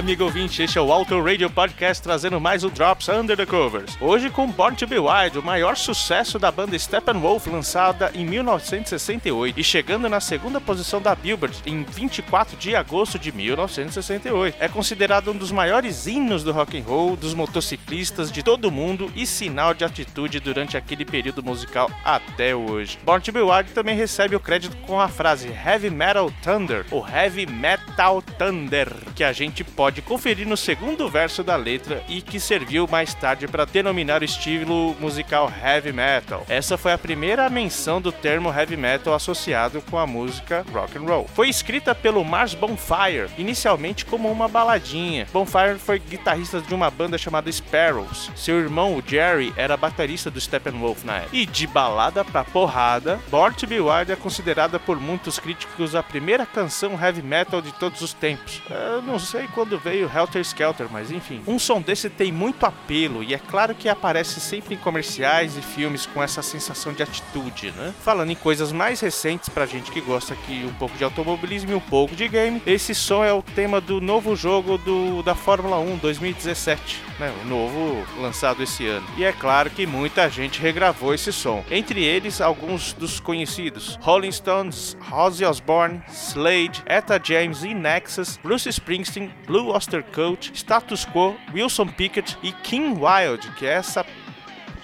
Amigo ouvinte, este é o Auto Radio Podcast trazendo mais o Drops Under the Covers. Hoje com Born to Be Wild, o maior sucesso da banda Steppenwolf, lançada em 1968 e chegando na segunda posição da Billboard em 24 de agosto de 1968. É considerado um dos maiores hinos do rock and roll, dos motociclistas de todo o mundo e sinal de atitude durante aquele período musical até hoje. Born to Be Wild também recebe o crédito com a frase Heavy Metal Thunder, ou Heavy Metal Thunder, que a gente pode conferir no segundo verso da letra e que serviu mais tarde para denominar o estilo musical heavy metal. Essa foi a primeira menção do termo heavy metal associado com a música rock and roll. Foi escrita pelo Mars Bonfire, inicialmente como uma baladinha. Bonfire foi guitarrista de uma banda chamada Sparrows. Seu irmão, o Jerry, era baterista do Steppenwolf na época. E de balada pra porrada, Born to Be Wild é considerada por muitos críticos a primeira canção heavy metal de todos os tempos. Eu não sei quando veio Helter Skelter, mas enfim. Um som desse tem muito apelo e é claro que aparece sempre em comerciais e filmes com essa sensação de atitude, né? Falando em coisas mais recentes pra gente que gosta aqui um pouco de automobilismo e um pouco de game, esse som é o tema do novo jogo do, da Fórmula 1 2017, né? O novo lançado esse ano. E é claro que muita gente regravou esse som. Entre eles, alguns dos conhecidos: Rolling Stones, Ozzy Osbourne, Slade, Etta James e Nexus, Bruce Springsteen, Blue Oyster Cult, Status Quo, Wilson Pickett e King Wild, que é essa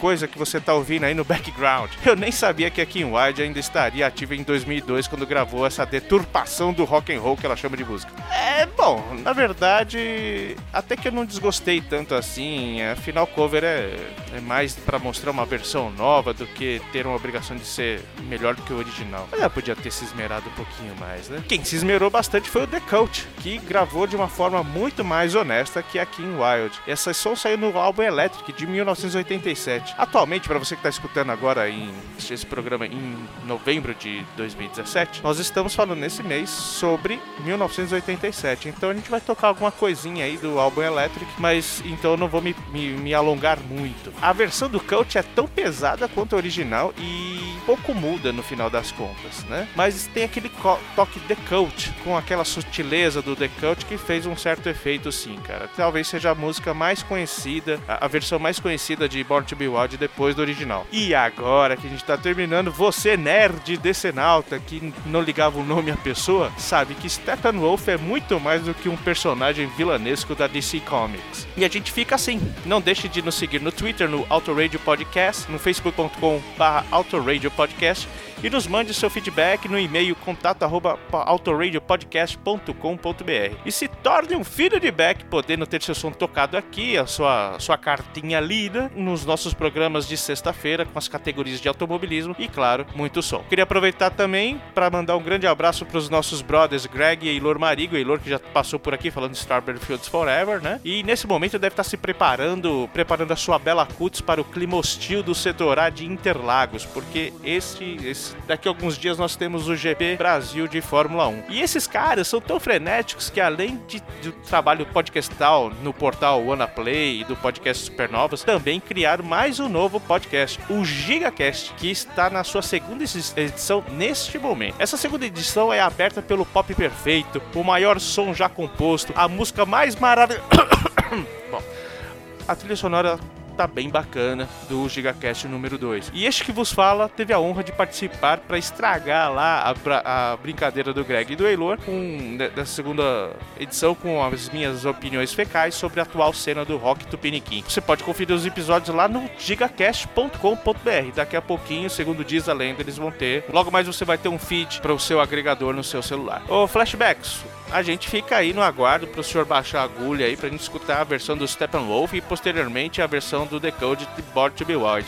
coisa que você tá ouvindo aí no background. Eu nem sabia que a Kim Wilde ainda estaria ativa em 2002 quando gravou essa deturpação do rock and roll que ela chama de música. É bom, na verdade, até que eu não desgostei tanto assim. Afinal, cover é, é mais para mostrar uma versão nova do que ter uma obrigação de ser melhor do que o original. Ela podia ter se esmerado um pouquinho mais, né? Quem se esmerou bastante foi o The Coach, que gravou de uma forma muito mais honesta que a Kim Wilde. Essa som saiu no álbum Electric de 1987. Atualmente, para você que está escutando agora em esse programa em novembro de 2017, nós estamos falando nesse mês sobre 1987. Então a gente vai tocar alguma coisinha aí do álbum Electric, mas então eu não vou me, me, me alongar muito. A versão do Cult é tão pesada quanto a original e pouco muda no final das contas, né? Mas tem aquele toque The Cult, com aquela sutileza do The Cult que fez um certo efeito sim, cara. Talvez seja a música mais conhecida, a, a versão mais conhecida de Born to Be Wild depois do original. E agora que a gente tá terminando, você nerd decenalta que não ligava o nome à pessoa, sabe que Steppenwolf é muito mais do que um personagem vilanesco da DC Comics. E a gente fica assim. Não deixe de nos seguir no Twitter, no Autoradio Podcast, no facebook.com/barra Autoradio Podcast e nos mande seu feedback no e-mail contato@autoradiopodcast.com.br. E se torne um feedback, podendo ter seu som tocado aqui, a sua, sua cartinha lida nos nossos programas de sexta-feira com as categorias de automobilismo e, claro, muito som. Queria aproveitar também para mandar um grande abraço para os nossos brothers Greg e Eilor Marigo, Eilor que já passou por aqui falando de Strawberry Fields Forever, né? E nesse momento deve estar se preparando, preparando a sua bela cutis para o clima hostil do setor A de Interlagos, porque esse, esse daqui a alguns dias nós temos o GP Brasil de Fórmula 1. E esses caras são tão frenéticos que além de, do trabalho podcastal no portal WannaPlay e do podcast Supernovas, também criaram mais um novo podcast, o GigaCast, que está na sua segunda edição neste momento. Essa segunda edição é aberta pelo Pop Perfeito, o maior som já composto, a música mais maravilhosa. Bom, a trilha sonora tá bem bacana do GigaCast número 2. E este que vos fala teve a honra de participar para estragar lá a, a, brincadeira do Greg e do Eilor com, da segunda edição com as minhas opiniões fecais sobre a atual cena do rock tupiniquim. Você pode conferir os episódios lá no gigacast.com.br. Daqui a pouquinho, segundo diz a lenda, eles vão ter. Logo mais você vai ter um feed para o seu agregador no seu celular. Ô, Flashbacks, a gente fica aí no aguardo para o senhor baixar a agulha aí para a gente escutar a versão do Steppenwolf e posteriormente a versão do Decode de Born to Be Wild.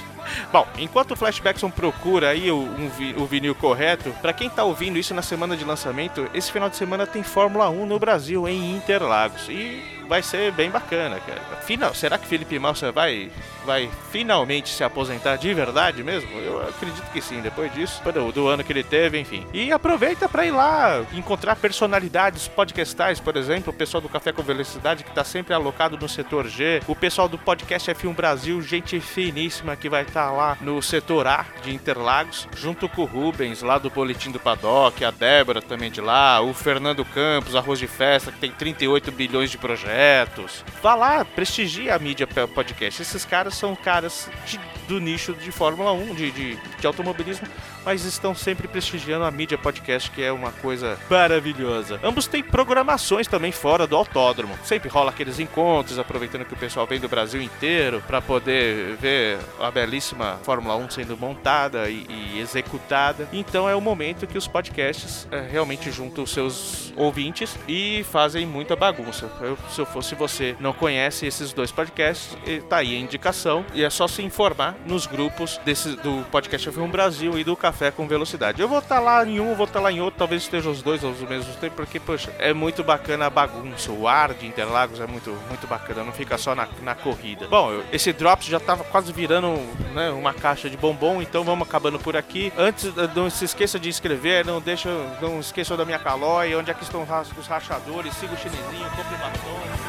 Bom, enquanto o Flashbackson procura aí o, um, o vinil correto, para quem tá ouvindo isso na semana de lançamento, esse final de semana tem Fórmula 1 no Brasil, em Interlagos. E vai ser bem bacana, cara. Final, será que Felipe Massa vai, vai finalmente se aposentar de verdade mesmo? Eu acredito que sim, depois disso, do, do ano que ele teve, enfim. E aproveita para ir lá encontrar personalidades podcastais, por exemplo, o pessoal do Café com Velocidade que tá sempre alocado no setor G, o pessoal do podcast F1 Brasil, gente finíssima que vai tá lá no setor A de Interlagos, junto com o Rubens, lá do Boletim do Paddock, a Débora também de lá, o Fernando Campos, Arroz de Festa, que tem 38 bilhões de projetos. Vá lá, prestigia a mídia podcast. Esses caras são caras de, do nicho de Fórmula 1, de, de, de automobilismo, mas estão sempre prestigiando a mídia podcast, que é uma coisa maravilhosa. Ambos têm programações também fora do autódromo. Sempre rola aqueles encontros, aproveitando que o pessoal vem do Brasil inteiro para poder ver a belíssima Fórmula 1 sendo montada e, e executada. Então é o momento que os podcasts é, realmente juntam os seus ouvintes e fazem muita bagunça. Eu, se eu fosse você, não conhece esses dois podcasts, tá aí a indicação e é só se informar nos grupos desse, do podcast F1 Brasil e do Café café com velocidade. Eu vou estar tá lá em um, vou estar tá lá em outro, talvez estejam os dois ao mesmo tempo, porque, poxa, é muito bacana a bagunça. O ar de Interlagos é muito, muito bacana, não fica só na, na corrida. Bom, esse Drops já estava quase virando né, uma caixa de bombom, então vamos acabando por aqui. Antes, não se esqueça de inscrever, não deixa, não esqueça da minha calói, onde é que estão os rachadores, siga o chinesinho, compre batom.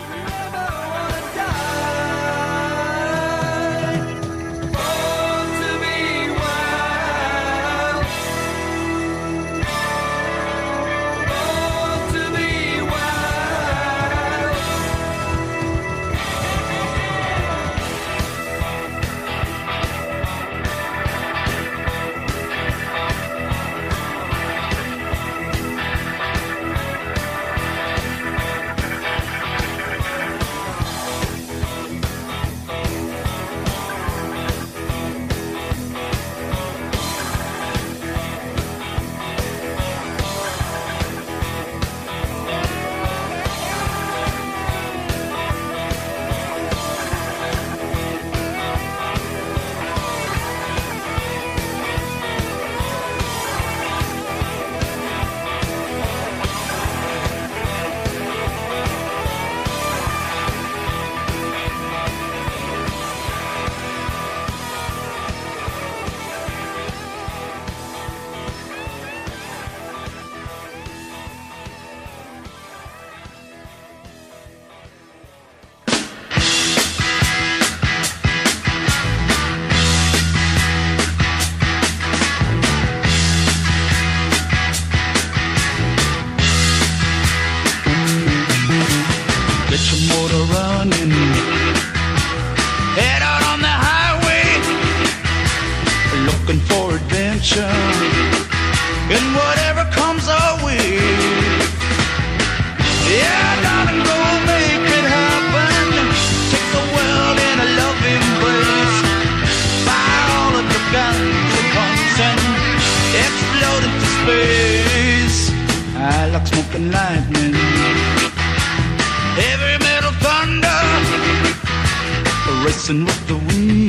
get your motor running. Head out on the highway, looking for adventure. And whatever comes our way, yeah, darling, go make it happen. Take the world in a loving place. Fire all of your guns and pumps and explode into space. I like smoking lightning. dancing with the wind.